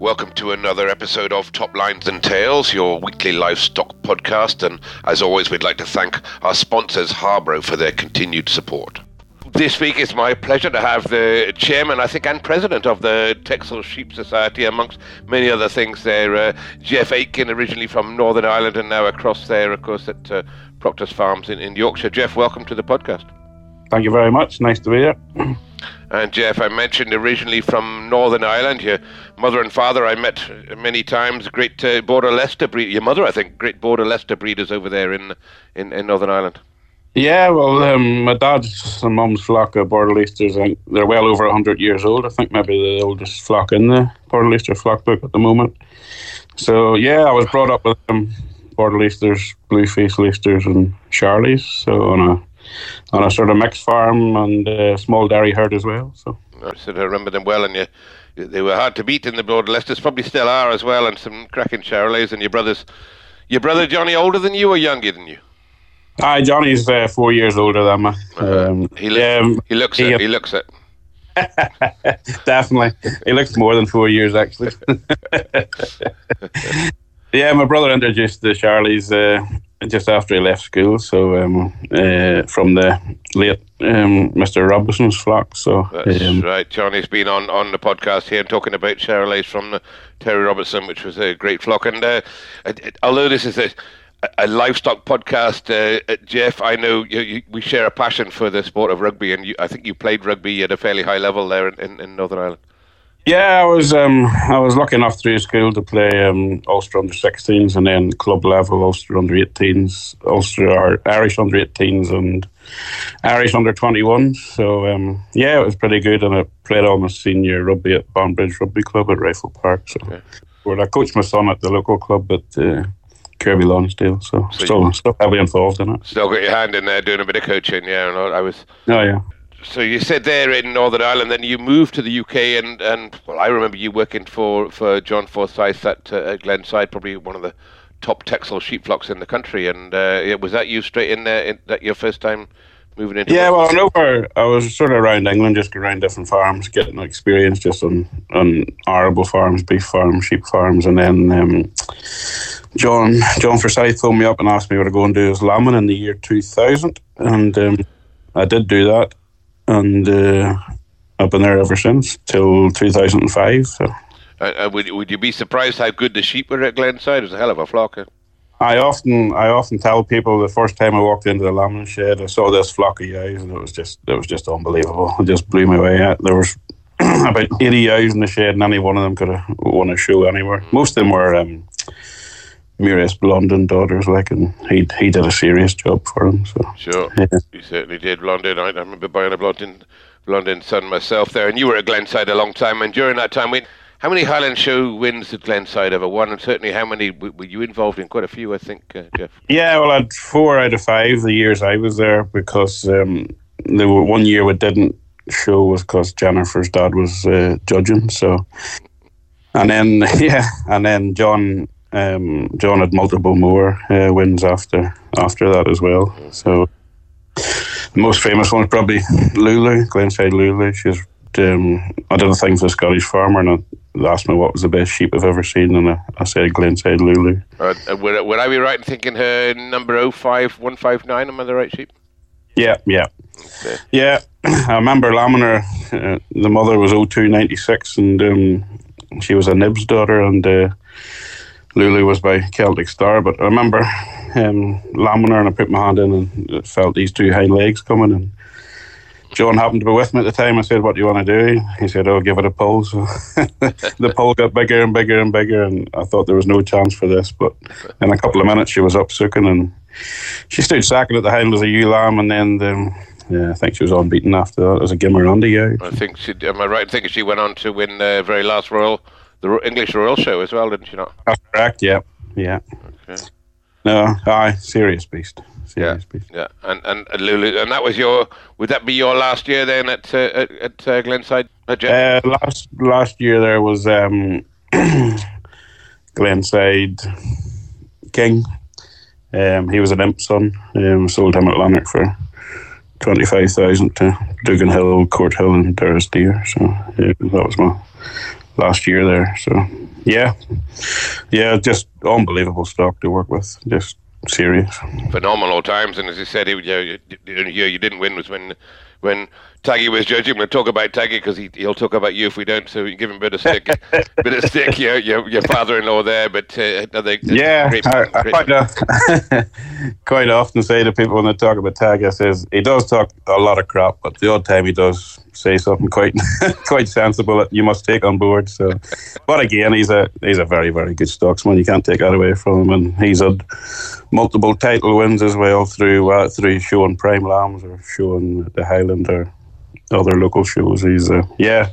Welcome to another episode of Top Lines and Tails, your weekly livestock podcast. And as always, we'd like to thank our sponsors, Harbro, for their continued support. This week it's my pleasure to have the chairman, I think, and president of the Texel Sheep Society, amongst many other things. There, uh, Jeff Aitken, originally from Northern Ireland and now across there, of course, at uh, Procter's Farms in, in Yorkshire. Jeff, welcome to the podcast. Thank you very much. Nice to be here. And Jeff, I mentioned originally from Northern Ireland. Your mother and father I met many times. Great uh, Border Leicester breed. Your mother, I think, great Border Leicester breeders over there in in, in Northern Ireland. Yeah, well, um, my dad's and mum's flock of Border Leicesters, they're well over 100 years old. I think maybe the oldest flock in the Border Leicester flock book at the moment. So, yeah, I was brought up with um, Border Leicesters, Blueface Leicesters, and Charlies. So, on a on a sort of mixed farm and a small dairy herd as well. So I said I remember them well, and you, they were hard to beat in the Border Leicesters. Probably still are as well, and some cracking Charolais. And your brothers, your brother Johnny, older than you or younger than you? Hi, Johnny's uh, four years older than me. Uh-huh. Um, he, lo- um, he looks he, it. He looks it. Definitely, he looks more than four years actually. yeah, my brother introduced the Charlies uh, just after he left school. So um, uh, from the late um, Mr. Robinson's flock. So that's um, right. Johnny's been on, on the podcast here and talking about Charolais from the Terry Robertson, which was a great flock. And uh, although this is a a livestock podcast, uh, Jeff. I know you, you, we share a passion for the sport of rugby, and you, I think you played rugby at a fairly high level there in, in, in Northern Ireland. Yeah, I was um, I was lucky enough through school to play um, Ulster under 16s and then club level Ulster under 18s, Ulster or Irish under 18s and Irish under 21s. So um, yeah, it was pretty good, and I played all my senior rugby at Banbridge Rugby Club at Rifle Park. So okay. where I coached my son at the local club at uh, Kirkby Lonsdale. So, so still still heavily involved in it. Still got your hand in there doing a bit of coaching. Yeah, I was. Oh yeah so you said there in Northern Ireland, then you moved to the UK, and, and well, I remember you working for, for John Forsyth at, uh, at Glenside, probably one of the top Texel sheep flocks in the country. And uh, was that you straight in there? In, that your first time moving into? Yeah, well, I over. I was sort of around England, just around different farms, getting experience just on on arable farms, beef farms, sheep farms, and then. Um, John John Forsyth phoned me up and asked me what to go and do as lambing in the year 2000, and um, I did do that and uh, I've been there ever since till 2005. So. Uh, would would you be surprised how good the sheep were at Glenside? It was a hell of a flock. Eh? I often I often tell people the first time I walked into the lambing shed, I saw this flock of ewes, and it was just it was just unbelievable. It just blew me away. There was about eighty ewes in the shed, and any one of them could have won a show anywhere. Most of them were um, Murias Blondin daughters, like, and he he did a serious job for him. So sure, yeah. he certainly did. Blondin, I, I remember buying a Blondin Blondin son myself there, and you were at Glenside a long time. And during that time, we, how many Highland Show wins did Glenside ever won? And certainly, how many were you involved in? Quite a few, I think, uh, Jeff. Yeah, well, I had four out of five the years I was there because um, there were one year we didn't show was because Jennifer's dad was uh, judging. So, and then yeah, and then John um, John had multiple more uh, wins after after that as well. So the most famous one is probably Lulu, Glenside Lulu. She's um, I did a thing for the Scottish farmer and they asked me what was the best sheep I've ever seen, and I, I said Glenside Lulu. Uh, would, would I be right in thinking her number 05159? Am I the right sheep? Yeah, yeah. Okay. Yeah, I remember lambing her. Uh, the mother was 0296 and um, she was a Nibs daughter, and uh, Lulu was by Celtic Star, but I remember um, lambing her and I put my hand in and felt these two hind legs coming and John happened to be with me at the time. I said, "What do you want to do?" He said, "Oh, give it a pull." So the pull got bigger and bigger and bigger, and I thought there was no chance for this. But in a couple of minutes, she was up sucking, and she stood sacking at the hind as a ewe lamb, and then the, yeah, I think she was unbeaten after that as a Gimmer Andy ewe. I think she. Am I right in thinking she went on to win the very last Royal? The English Royal Show as well, didn't you not? That's correct. Yeah, yeah. Okay. No, aye, serious beast. Serious yeah, beast. yeah, and, and and Lulu, and that was your. Would that be your last year then at uh, at, at uh, Glenside? Uh, last last year there was um, Glenside King. Um, he was an imp son. Um, sold him at Lanark for twenty five thousand to Dugan Hill, Court Hill, and Deer. So yeah, that was my last year there. So yeah, yeah, just unbelievable stock to work with. Just serious, phenomenal times. And as you said, you, you, you, you didn't win was when when Taggy was judging. We'll talk about Taggy because he, he'll talk about you if we don't. So you give him a bit of stick, bit of stick. Your your, your father-in-law there, but uh, they, yeah, great, I, I quite, uh, quite often say to people when they talk about Taggy, I says he does talk a lot of crap, but the odd time he does say something quite quite sensible that you must take on board. So, but again, he's a he's a very very good stocksman. You can't take that away from him, and he's had multiple title wins as well through uh, through showing prime lambs or showing the Highland or other local shows. He's uh, yeah.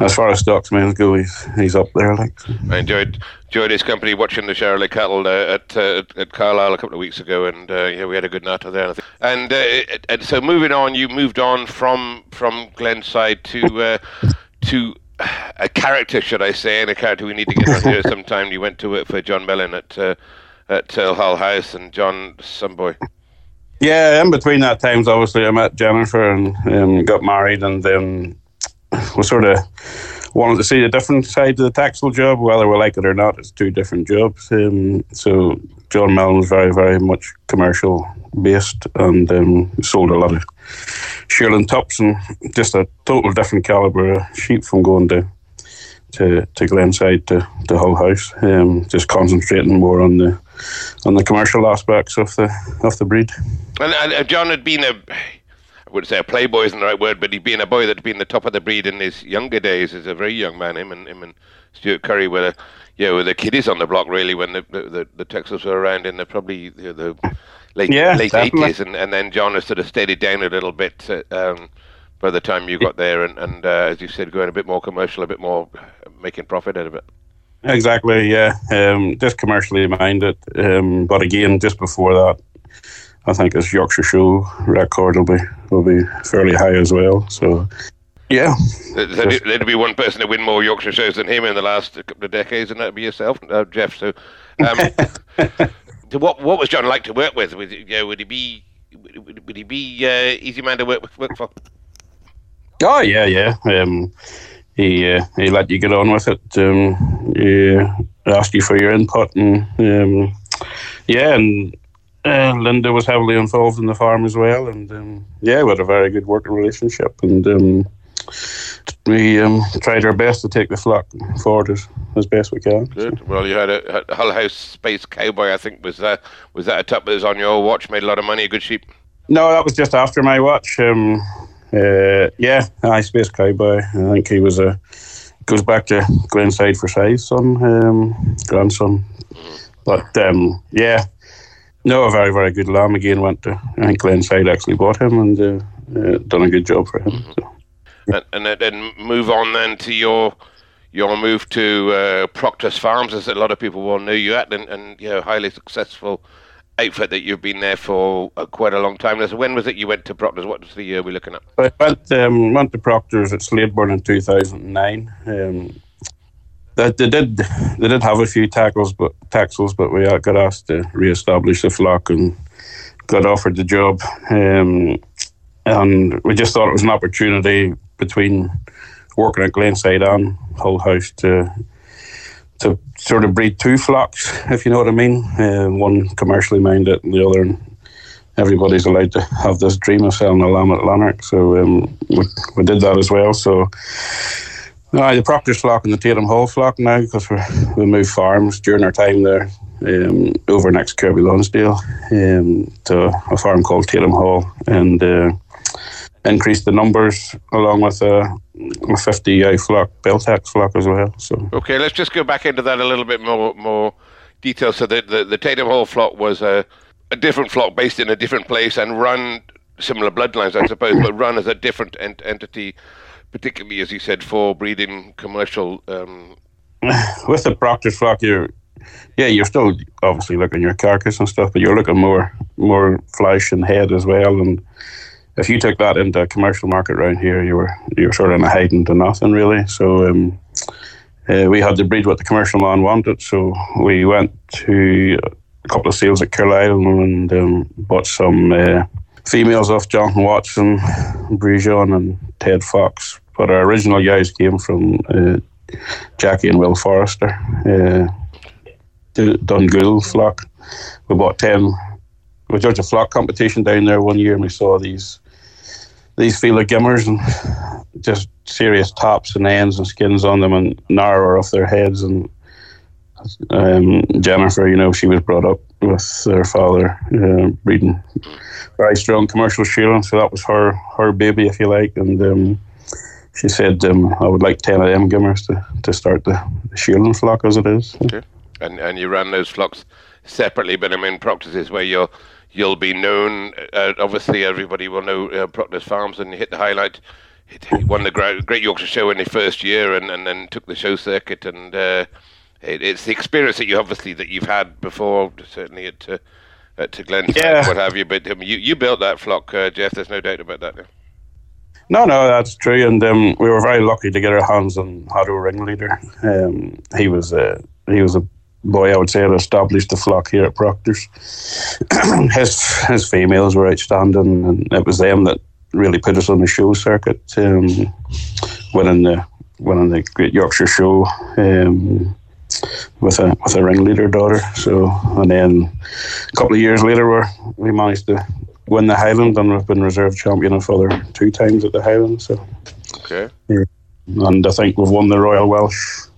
As far as stocksmen go, he's he's up there. Like I enjoyed enjoyed his company watching the Shirley cattle uh, at, uh, at Carlisle a couple of weeks ago, and uh, yeah, we had a good night there. And uh, and so moving on, you moved on from from Glenside to uh, to a character, should I say, and a character we need to get on here sometime. You went to work for John Mellon at at Hull House, and John Someboy. Yeah, in between that times, obviously, I met Jennifer and um, got married, and then was sort of wanted to see the different side of the Texel job, whether we like it or not. It's two different jobs. Um, so John Mellon was very, very much commercial based and um, sold a lot of shearling tops and just a total different caliber of sheep from going to to, to Glenside to, to Hull House. Um, just concentrating more on the on the commercial aspects of the of the breed. And, and John had been a I wouldn't say a playboy isn't the right word, but he'd been a boy that had been the top of the breed in his younger days as a very young man. Him and him and Stuart Curry were, yeah, were the kiddies on the block really when the the, the Texels were around in the probably the, the late yeah, late eighties, and, and then John has sort of steadied down a little bit. Uh, um, by the time you got there, and, and uh, as you said, going a bit more commercial, a bit more making profit out of it. Exactly, yeah. Um, just commercially minded. Um, but again, just before that, I think his Yorkshire Show record will be will be fairly high as well. So, yeah. There'd, there'd be one person to win more Yorkshire shows than him in the last couple of decades, and that'd be yourself, uh, Jeff. So, um, so what what was John like to work with? Would, you know, would he be would, would he be uh, easy man to work, work for? Oh yeah, yeah. Um, he uh, he let you get on with it. Um, he asked you for your input, and um, yeah, and uh, Linda was heavily involved in the farm as well, and um, yeah, we had a very good working relationship, and um, we um, tried our best to take the flock forward as, as best we can. Good. So. Well, you had a, a, Hull House Space Cowboy. I think was that was that a top that was on your watch? Made a lot of money. A good sheep. No, that was just after my watch. Um, uh, yeah, I Space Cowboy. I think he was a goes back to Glenside for size son, um, grandson. But um, yeah, no, a very very good lamb again. Went to I think Glenside actually bought him and uh, uh, done a good job for him. So. And, and then move on then to your your move to uh, Procter's Farms, as a lot of people will know you at, and, and you know highly successful outfit that you've been there for uh, quite a long time. When was it you went to Procter's? What was the year we're looking at? I went, um, went to Procter's at Slaidburn in 2009. Um, they, they did they did have a few tackles, but Texels, but we got asked to re-establish the flock and got offered the job. Um, and we just thought it was an opportunity between working at Glenside and Hull House to to sort of breed two flocks, if you know what I mean. Uh, one commercially minded, and the other. Everybody's allowed to have this dream of selling a lamb at Lanark, so um, we, we did that as well. So, uh, the Procter's flock and the Tatum Hall flock now, because we we moved farms during our time there um, over next Kirkby Lonsdale um, to a farm called Tatum Hall, and uh, increased the numbers along with a, a 50 eye flock, Beltax flock as well. So okay, let's just go back into that a little bit more more detail. So the the, the Tatum Hall flock was a a different flock based in a different place and run similar bloodlines, I suppose, but run as a different ent- entity, particularly as you said for breeding commercial. Um... With the Procter's flock, you're yeah, you're still obviously looking your carcass and stuff, but you're looking more more flesh and head as well. And if you took that into commercial market around here, you were you were sort of in a hiding to nothing really. So um, uh, we had to breed what the commercial man wanted. So we went to a couple of sales at Carlisle and um, bought some uh, females off Jonathan Watson, Brejon, and Ted Fox. But our original guys came from uh, Jackie and Will Forrester, uh, Dungool flock. We bought 10. We judged a flock competition down there one year and we saw these these Fila Gimmers and just serious tops and ends and skins on them and narrower off their heads. And um, Jennifer, you know, she was brought up with her father uh, breeding very strong commercial shearing, so that was her her baby, if you like. And um, she said, um, "I would like ten of them gimmers to, to start the, shearing flock as it is." Okay. And and you ran those flocks separately, but I mean, practices where you're you'll be known. Uh, obviously, everybody will know uh, Procter's Farms, and you hit the highlight. He won the Great Yorkshire Show in the first year, and, and then took the show circuit. And uh, it, it's the experience that you obviously that you've had before, certainly at uh, at Glen, yeah. what have you. But um, you you built that flock, uh, Jeff. There's no doubt about that. No, no, that's true, and um, we were very lucky to get our hands on Haddo Ringleader. Um, he was a he was a boy, I would say, that established the flock here at Procter's. his his females were outstanding, and it was them that really put us on the show circuit, um, winning the winning the Great Yorkshire Show um, with a with a ringleader daughter. So, and then a couple of years later, we we managed to win the Highland, and we've been reserve champion of other two times at the Highland. So, okay, yeah. and I think we've won the Royal Welsh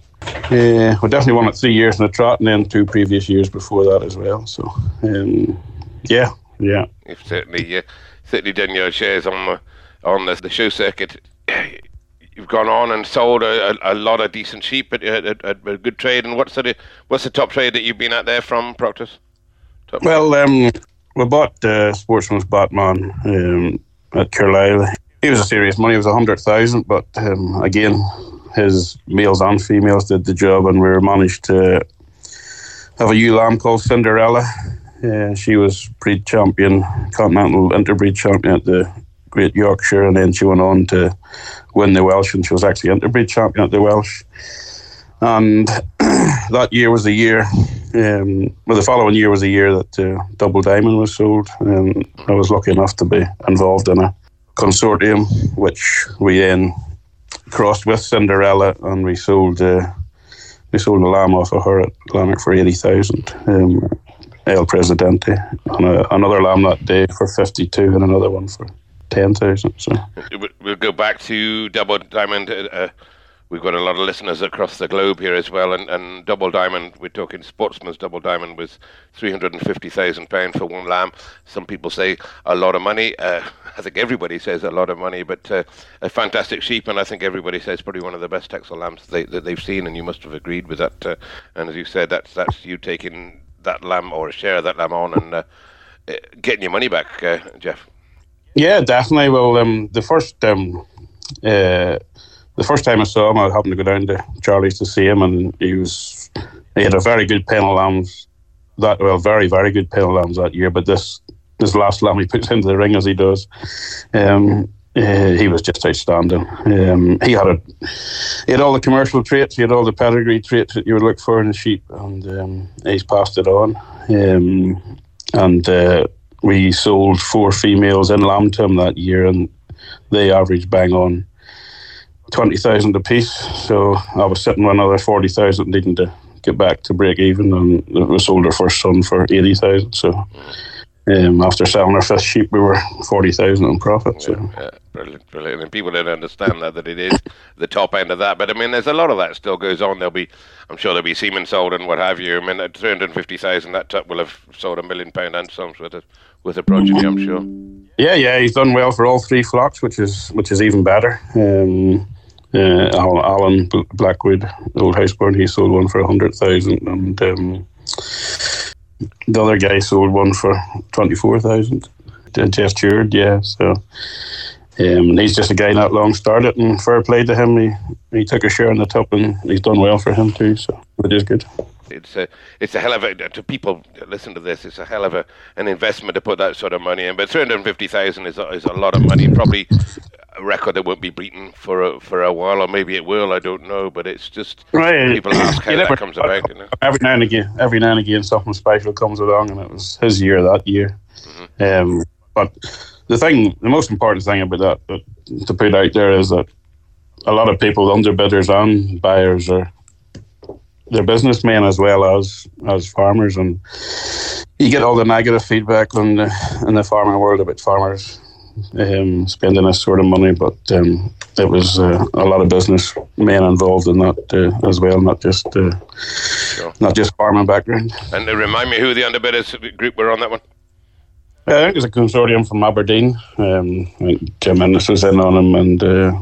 uh, we definitely won it three years in the trot, and then two previous years before that as well. So, um, yeah, yeah. You've certainly, uh, certainly done your shares on the on the, the show circuit. You've gone on and sold a, a, a lot of decent sheep at, at, at, a good trade. And what's the what's the top trade that you've been at there from Procter's? Top well, um, we bought uh, Sportsman's Batman um, at Carlisle. He was a serious money. It was a hundred thousand, but um, again, his males and females did the job, and we managed to have a ewe lamb called Cinderella. Uh, she was breed champion, continental interbreed champion at the Great Yorkshire, and then she went on to win the Welsh, and she was actually interbreed champion at the Welsh. And that year was the year, um, well, the following year was the year that uh, Double Diamond was sold, and I was lucky enough to be involved in a consortium, which we then crossed with Cinderella, and we sold uh, we sold a lamb off of her at Lanark for eighty thousand. Um, El Presidente, and a, another lamb that day for fifty two, and another one for ten thousand. So we'll go back to Double Diamond. Uh, we've got a lot of listeners across the globe here as well. And, and Double Diamond, we're talking Sportsman's Double Diamond, was £350,000 for one lamb. Some people say a lot of money. Uh, I think everybody says a lot of money, but uh, a fantastic sheep, and I think everybody says probably one of the best Texel lambs they, that they've seen, and you must have agreed with that. Uh, and as you said, that's that's you taking that lamb or a share of that lamb on and uh, uh, getting your money back, uh, Jeff. Yeah, definitely. Well, um, the first um, the first time I saw him, I happened to go down to Charlie's to see him, and he was he had a very good pen of lambs that well, very very good pen of lambs that year. But this this last lamb he puts into the ring as he does, um, uh, he was just outstanding. Um, he had a he had all the commercial traits, he had all the pedigree traits that you would look for in a sheep, and um, he's passed it on. Um, and uh, we sold four females in lamb to him that year, and they averaged bang on twenty thousand a piece. So I was sitting with another forty thousand, needing to get back to break even, and we sold our first son for eighty thousand. So. Um, after selling our first sheep, we were forty thousand in profit. So. Yeah, yeah, brilliant, brilliant. And people don't understand that that it is the top end of that. But I mean, there's a lot of that still goes on. There'll be, I'm sure there'll be semen sold and what have you. I mean, at three hundred fifty thousand, that top will have sold a million pound and some with it with a progeny. I'm sure. Yeah, yeah, he's done well for all three flocks, which is which is even better. Um, uh, Alan, Blackwood, old houseborn, he sold one for a hundred thousand, and um, the other guy sold one for twenty four thousand. Jeff Stewart, yeah. So um, he's just a guy not long started, and fair play to him. He he took a share in the top, and he's done well for him too. So it is good. It's a it's a hell of a to people listen to this. It's a hell of a an investment to put that sort of money in. But three hundred fifty thousand is a, is a lot of money. Probably a record that won't be beaten for a, for a while, or maybe it will. I don't know. But it's just right. people ask how that comes about. You know? Every now and again, every now and again, something special comes along, and it was his year that year. Mm-hmm. Um, but the thing, the most important thing about that, that to put out there is that a lot of people, underbidders and buyers, are they're businessmen as well as as farmers, and you get all the negative feedback in the in the farming world about farmers um, spending this sort of money, but um, it was uh, a lot of business men involved in that uh, as well, not just uh, sure. not just farming background. And remind me who the underbidders group were on that one. I think it's a consortium from Aberdeen. Um, I think Jim Innes was in on them, and uh,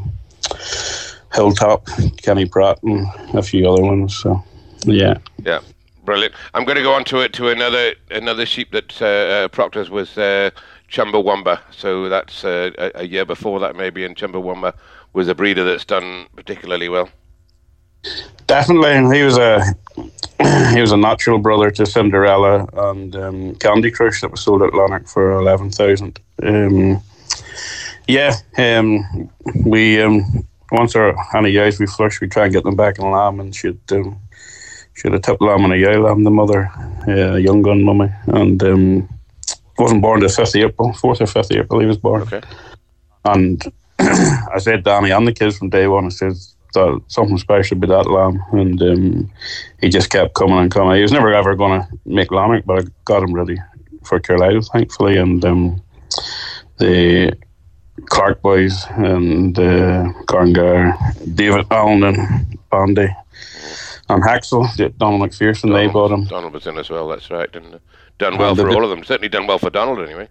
Hilltop, Kenny Pratt, and a few other ones. So, yeah, yeah, brilliant. I'm going to go on to it to another another sheep that uh, uh, Procter's was uh, Chumbawamba. So that's uh, a, a, year before that, maybe. And Chumbawamba was a breeder that's done particularly well. Definitely, he was a he was a natural brother to Cinderella and um, Candy Crush that was sold at Lanark for eleven thousand. Um, yeah, um, we um, once our honey yows we flush, we try and get them back in lamb, and she'd um, she'd have took lamb and a yow lamb, the mother, uh, young gun mummy, and um, wasn't born the fifth of April, fourth or fifth of April, he was born. Okay. And I said, Danny, and the kids from day one, I said, that something special about that lamb. And um, he just kept coming and coming. He was never ever going to make lamb, but I got him ready for Carlisle, thankfully. And um, the Clark boys and uh, Carngar, David Allen and Bandy and Haxel, Donald McPherson, Donald, they bought him. Donald was in as well, that's right. And done well for all of them. Certainly done well for Donald anyway.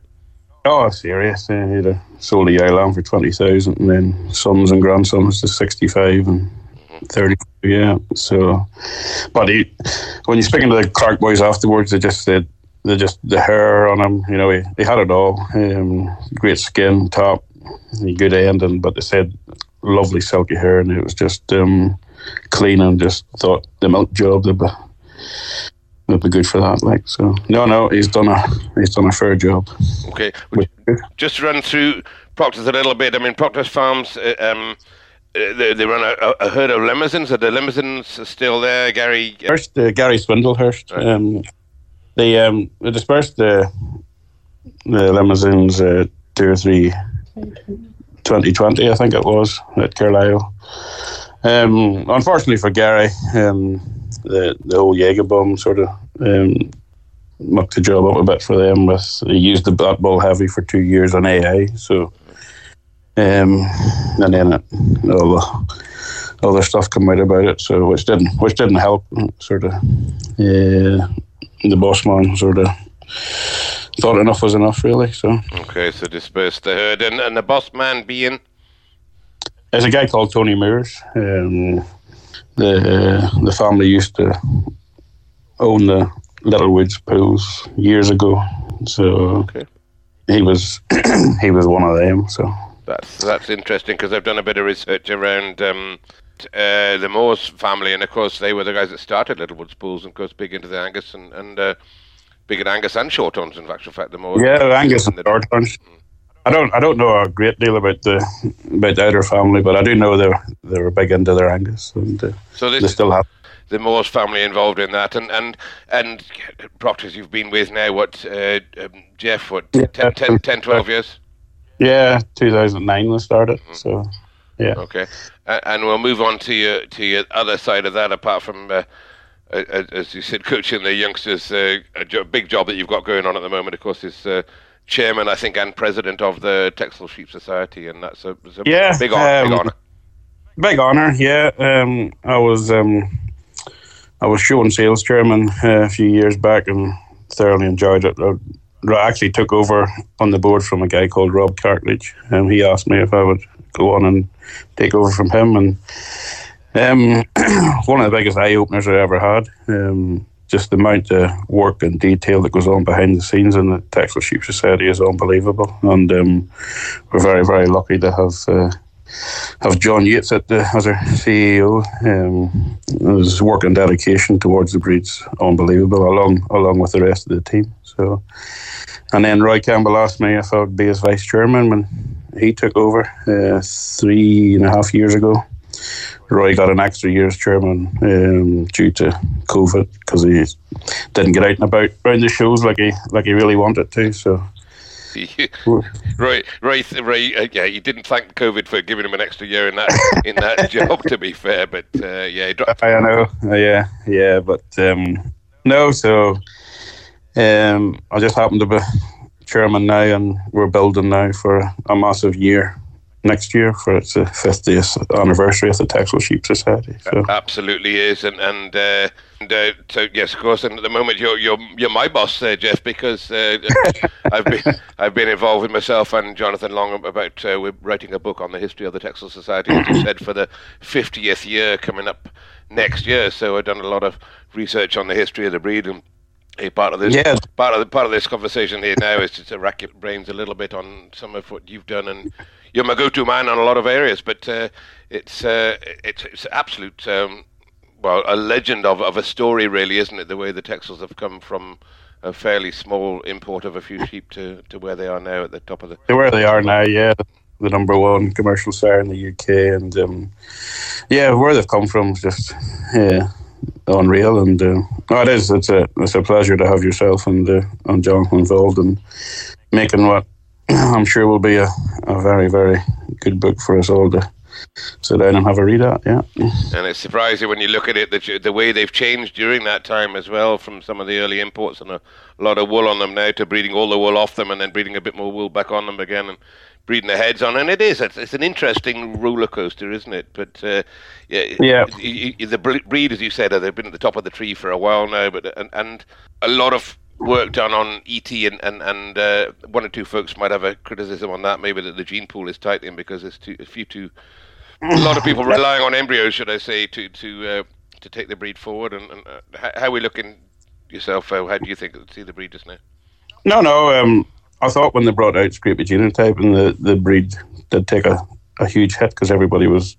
Oh, serious. Yeah, he'd have sold a lamb for 20,000 and then sons and grandsons to 65 and mm-hmm. 30. Yeah. So, but he, when you're speaking to the Clark boys afterwards, they just said, they just, the hair on him, you know, he, he had it all. Um, great skin, top, good ending, but they said lovely silky hair and it was just um, clean and just thought the milk job, the would be good for that. Like so, no, no, he's done a he's done a fair job. Okay, just run through Procter's a little bit. I mean, Procter's Farms. Uh, um, uh, they, they, run a, a, herd of Limousins. Are the Limousins still there, Gary? First, uh, Gary Swindlehurst. Right. Um, they um, they dispersed the the Limousins uh, two or three 2020, I think it was at Carlisle. Um, unfortunately for Gary, um, the the whole Jägerbomb sort of um, mucked the job up a bit for them. With he used the Black Bull heavy for two years on AA, so um, and then it, all the other stuff come out about it, so which didn't which didn't help. Sort of, uh, the boss man sort of thought enough was enough, really. So okay, so dispersed the herd, and, and the boss man being. There's a guy called Tony Mears. Um, the the family used to own the Littlewoods pools years ago, so okay. he was he was one of them. So that's that's interesting because I've done a bit of research around um, uh, the Moores family, and of course they were the guys that started Littlewoods pools, and of course big into the Angus and and uh, big at Angus and Shorthorns. In fact, in fact, the Moores. Yeah, Angus and the Shorthorns. Mm. I don't I don't know a great deal about the about the Outer family, but I do know they're they're big into their Angus, and uh, so they still have the Moores family involved in that, and and and Procters you've been with now what uh, um, Jeff what yeah, 10, 10, 10, 12 years. Yeah, 2009 we started. Mm-hmm. So yeah. Okay, and we'll move on to your to your other side of that. Apart from uh, as you said, coaching the youngsters, uh, a big job that you've got going on at the moment, of course, is uh, chairman, I think, and president of the Texel Sheep Society, and that's a, a yeah, big, honor, um, big honor. Big honor, yeah. Um, I was um, I was show and sales chairman uh, a few years back, and thoroughly enjoyed it. I actually took over on the board from a guy called Rob Cartledge, and he asked me if I would go on and take over from him, and um, one of the biggest eye openers I ever had. Um, just the amount of work and detail that goes on behind the scenes in the Texel Sheep Society is unbelievable, and um, we're very very lucky to have uh, have John Yates at the, as our CEO. Um, his work and dedication towards the breed's unbelievable, along along with the rest of the team. So, and then Roy Campbell asked me if I would be his vice chairman when he took over uh, three and a half years ago. Roy got an extra year as chairman um, due to COVID because he didn't get out and about around the shows like he like he really wanted to. So. right, right, right. Uh, yeah, you didn't thank COVID for giving him an extra year in that in that job. To be fair, but uh, yeah, I know. Uh, yeah, yeah, but um, no. So um, I just happened to be chairman now, and we're building now for a massive year next year for its 50th anniversary of the Texel Sheep Society. So. Absolutely is, and and, uh, and uh, so yes, of course. And at the moment, you're you're you're my boss there, Jeff, because uh, I've been I've been involved with myself and Jonathan Long about uh, we're writing a book on the history of the Texel Society, as you said, for the 50th year coming up next year. So I've done a lot of research on the history of the breed and a part of this yeah. part of the part of this conversation here now is to rack your brains a little bit on some of what you've done and you're my go-to man on a lot of areas, but uh, it's, uh, it's it's absolute um, well a legend of, of a story, really, isn't it? The way the Texels have come from a fairly small import of a few sheep to, to where they are now at the top of the. Where they are now, yeah, the number one commercial sire in the UK, and um, yeah, where they've come from just yeah unreal. And uh, no, it is. It's a it's a pleasure to have yourself and uh, and John involved in making what I'm sure will be a, a very, very good book for us all to sit down and have a read at. Yeah. And it's surprising when you look at it that the way they've changed during that time as well, from some of the early imports and a lot of wool on them now to breeding all the wool off them and then breeding a bit more wool back on them again and breeding the heads on. And it is it's, it's an interesting roller coaster, isn't it? But uh, yeah, yeah. the breed, as you said, they've been at the top of the tree for a while now, but and, and a lot of work done on ET, and and, and uh, one or two folks might have a criticism on that. Maybe that the gene pool is tightening because there's too, a few too a lot of people relying on embryos, should I say, to to uh, to take the breed forward. And, and uh, how, how, are we looking yourself? Uh, how do you think see the breed just now? No, no. Um, I thought when they brought out Scrapie genotype and the the breed did take a, a huge hit because everybody was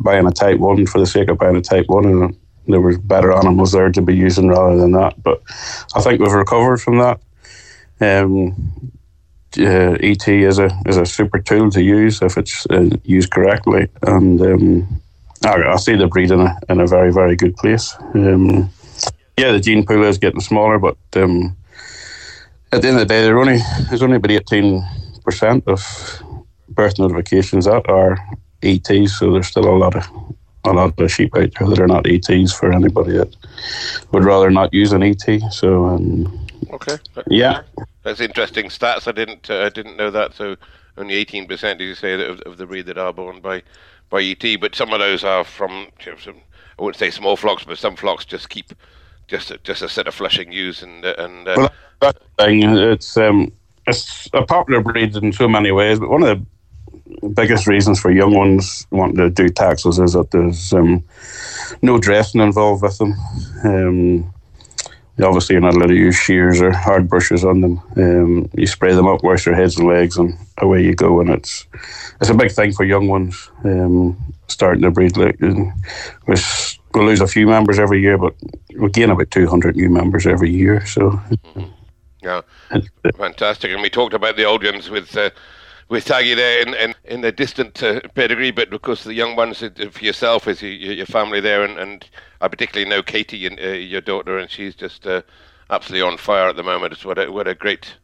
buying a type one for the sake of buying a type one and there were better animals there to be using rather than that. But I think we've recovered from that. Um, uh, ET is a is a super tool to use if it's uh, used correctly, and um, I, I, see the breed in a in a very very good place. Um, yeah, the gene pool is getting smaller, but um, at the end of the day, there only there's only about eighteen percent of birth notifications that are ETs, so there's still a lot of a lot of sheep out there that are not ETs for anybody that would rather not use an ET. So, um, okay, yeah, that's interesting stats. I didn't uh, I didn't know that. So only eighteen percent, did you say, of, of the breed that are born by by ET? But some of those are from you know, some, I wouldn't say small flocks, but some flocks just keep just a, just a set of flushing ewes and uh, and. Uh, well, that thing it's um, it's a popular breed in so many ways, but one of the biggest reasons for young ones wanting to do Texels is that there's um, no dressing involved with them. Um, obviously, you're not allowed to use shears or hard brushes on them. Um, you spray them up, wash their heads and legs, and away you go. And it's it's a big thing for young ones um, starting to breed. Like, we lose a few members every year, but we gain about 200 new members every year. So. Yeah, fantastic. And we talked about the audience with uh, with Taggy there in, in, in the distant uh, pedigree, but of course the young ones uh, for yourself is your, your family there, and, and I particularly know Katie and uh, your daughter, and she's just uh, absolutely on fire at the moment. It's what a what a great.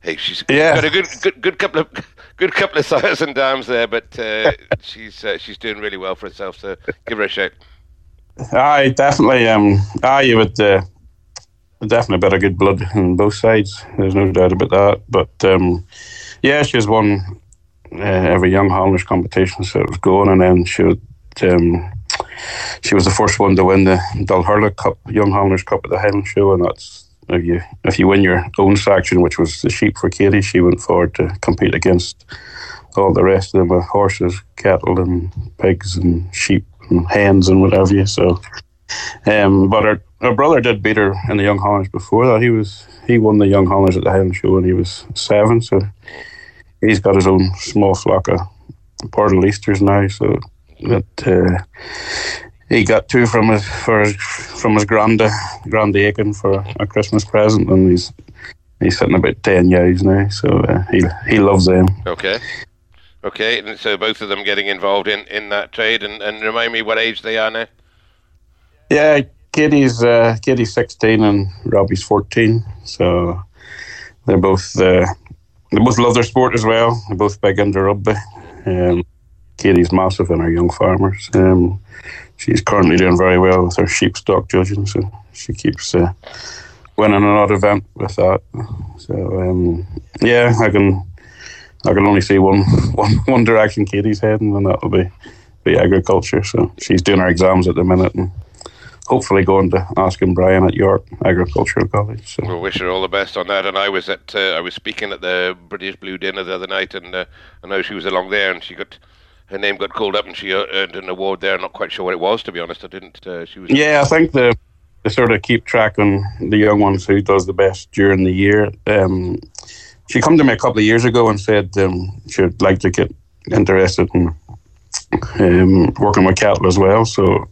Hey, she's yeah. got a good good good couple of good couple of sires and dams there, but uh, she's uh, she's doing really well for herself. So give her a shout. I definitely um I you would definitely a bit of good blood on both sides. There's no doubt about that, but. um yeah, she won uh, every young Handlers competition, so it was going, and then she would, um, she was the first one to win the Dulhurla Cup, Young Handlers Cup at the Highland Show, and that's if you if you win your own section, which was the sheep for Katie, she went forward to compete against all the rest of them with horses, cattle, and pigs, and sheep, and hens, and whatever you. So, um, but her, her brother did beat her in the Young Handlers before that. He was he won the Young Handlers at the Highland Show when he was seven. So he's got his own small flock of Border Leicesters now, so that uh, he got two from his for his, from his grand grand Aitken for a Christmas present, and he's he's sitting about ten years now, so uh, he he loves them. Okay. Okay, and so both of them getting involved in, in that trade, and, and remind me what age they are now. Yeah, Katie's uh, Katie's sixteen and Robbie's fourteen, so they're both uh, they both love their sport as well. They're both big into rugby. Um, Katie's massive in her young farmers. Um, she's currently doing very well with her sheep stock judging, so she keeps uh, winning an odd event with that. So um, yeah, I can I can only see one one one direction Katie's heading, and that will be be agriculture. So she's doing her exams at the minute, and hopefully going to Askham Bryan at York Agricultural College. So. We'll wish her all the best on that. And I was at uh, I was speaking at the British Blue Dinner the other night, and uh, I know she was along there, and she got her name got called up, and she earned an award there. I'm not quite sure what it was, to be honest. I didn't. Uh, she was. Yeah, I think the they sort of keep track on the young ones who does the best during the year. Um, she come to me a couple of years ago and said um, she'd like to get interested in um, working with cattle as well. So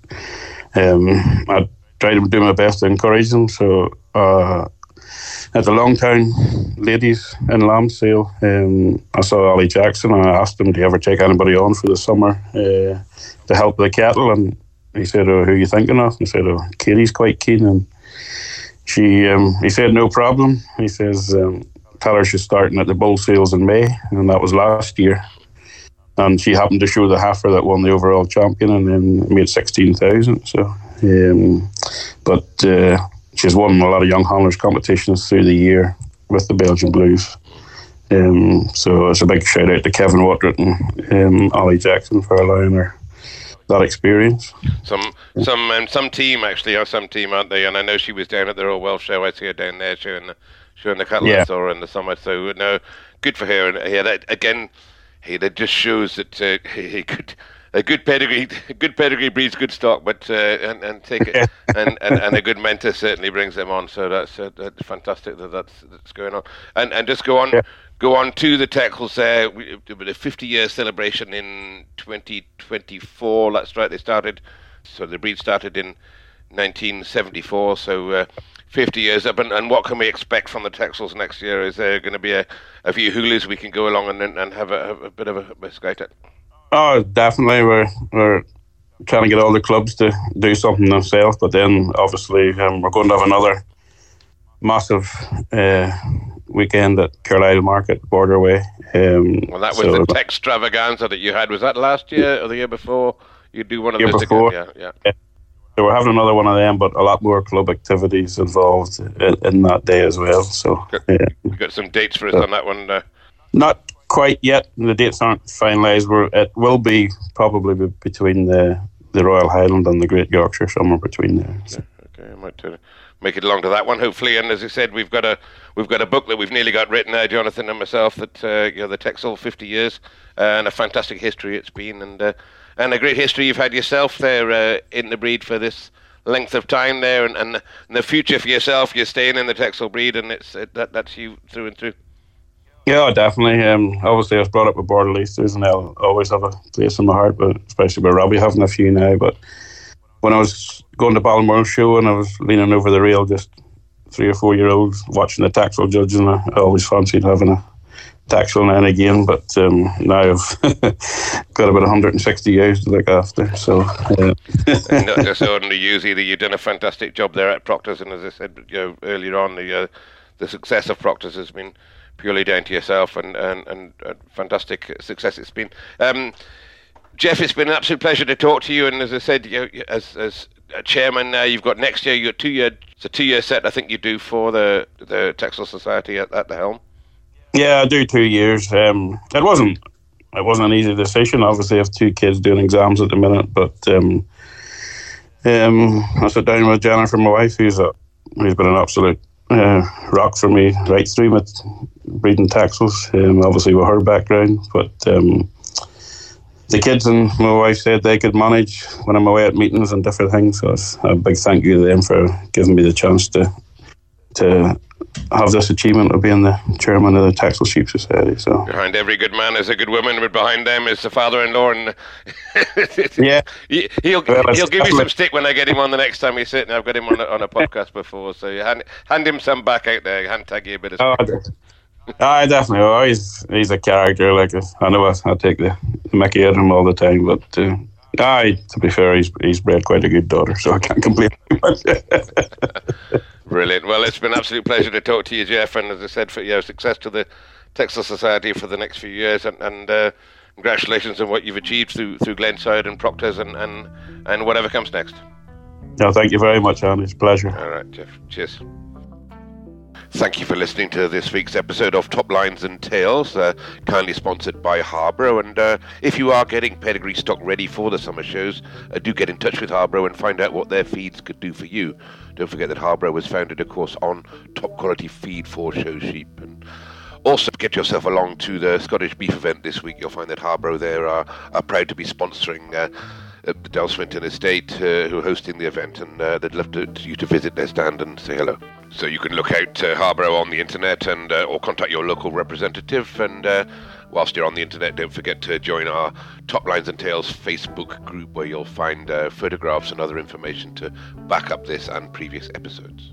um, I try to do my best to encourage them. So uh, at the Longtown Ladies in Lambsdale, um, I saw Ollie Jackson and I asked him, Do you ever take anybody on for the summer uh, to help the cattle? And he said, oh, Who are you thinking of? And I said, Oh, Katie's quite keen. And she, um, he said, No problem. He says, um, Tell her she's starting at the bull sales in May. And that was last year. And she happened to show the heifer that won the overall champion and then made 16,000. So, um, but uh, she's won a lot of young handlers competitions through the year with the Belgian Blues. Um, so it's a big shout out to Kevin Watritt and um, Ollie Jackson for allowing her that experience. Some some um, some team actually, or some team, aren't they? And I know she was down at the Royal Welsh Show. I see her down there showing the showing the cattle yeah. store in the summer. So no, good for her. And yeah, that again, hey, that just shows that uh, he could a good pedigree, a good pedigree breeds good stock, but uh, and, and take it, and, and, and a good mentor certainly brings them on. So that's uh, that's fantastic that that's that's going on. And and just go on, yeah. go on to the Texels there. The 50 year celebration in 2024. That's right. They started, so the breed started in 1974. So. Uh, 50 years up, and, and what can we expect from the Texels next year? Is there going to be a, a few hoolies we can go along and, and have a, a bit of a, a skate at? Oh, definitely. We're we're trying to get all the clubs to do something themselves, but then obviously um, we're going to have another massive uh, weekend at Carlisle Market Borderway. Um, well, that was so the extravaganza that you had. Was that last year or the year before? You do one of year those before. Again? Yeah, yeah. So we're having another one of them, but a lot more club activities involved in, in that day as well. So got, yeah. got some dates for us so, on that one. Uh, not quite yet. The dates aren't finalised. Where it will be probably between the the Royal Highland and the Great Yorkshire, somewhere between there. So. Okay, I might uh, make it along to that one, hopefully. And as I said, we've got a we've got a book that we've nearly got written now, Jonathan and myself, that uh, you know the Texel 50 years uh, and a fantastic history it's been, and uh, and a great history you've had yourself there uh, in the breed for this length of time there, and, and, the future for yourself. You're staying in the Texel breed, and it's that that's you through and through. Yeah, definitely. Um, obviously, I was brought up with Border Borderleisters, and they'll always have a place in my heart. But especially with Robbie having a few now. But when I was going to Balmoral show and I was leaning over the rail, just three or four year olds watching the Texel judge, and I always fancied having a Texel now and again. But um, now I've got about 160 years to look after. So, uh, not just ordinary use either. You've done a fantastic job there at Procter's, and as I said you know, earlier on, the uh, the success of Procter's has been purely down to yourself and, and, and, fantastic success it's been. Um, Jeff, it's been an absolute pleasure to talk to you. And as I said, you, as, as chairman, uh, you've got next year, got two year, it's a two year set, I think you do for the, the Texel Society at, at the helm. Yeah, I do two years. Um, it wasn't it wasn't an easy decision. Obviously, I have two kids doing exams at the minute, but um, um, I sit down with Jennifer, my wife, who's a, who's been an absolute uh, rock for me right through with breeding Texels. Um, obviously, with her background, but um, the kids and my wife said they could manage when I'm away at meetings and different things. So it's a big thank you to them for giving me the chance to to have this achievement of being the chairman of the Texel Sheep Society. So behind every good man is a good woman, but behind them is the father-in-law, and yeah, he, will well, he'll give you some stick when I get him on the next time we sit. And I've got him on a, on a podcast before, so you hand hand him some back out there. Hand tag you a bit of. Oh, I definitely. Oh, he's he's a character. Like I know I, I take the, the Mickey out of him all the time, but. Uh, Aye, to be fair, he's he's bred quite a good daughter, so I can't complain Brilliant. Well, it's been an absolute pleasure to talk to you, Jeff, and as I said, for your know, success to the Texel Society for the next few years, and, and uh, congratulations on what you've achieved through through Glenside and Procters, and, and and whatever comes next. No, thank you very much, Andy. It's a pleasure. All right, Jeff. Cheers. Thank you for listening to this week's episode of Top Lines and Tails, uh, kindly sponsored by Harbro. And uh, if you are getting pedigree stock ready for the summer shows, uh, do get in touch with Harbro and find out what their feeds could do for you. Don't forget that Harbro was founded, of course, on top quality feed for show sheep. And also, get yourself along to the Scottish Beef event this week. You'll find that Harbro there are, are proud to be sponsoring uh, Swinton Estate, uh, who are hosting the event, and uh, they'd love to, you to visit their stand and say hello. So you can look out uh, Harbro on the internet and uh, or contact your local representative. And uh, whilst you're on the internet, don't forget to join our Top Lines and Tails Facebook group, where you'll find uh, photographs and other information to back up this and previous episodes.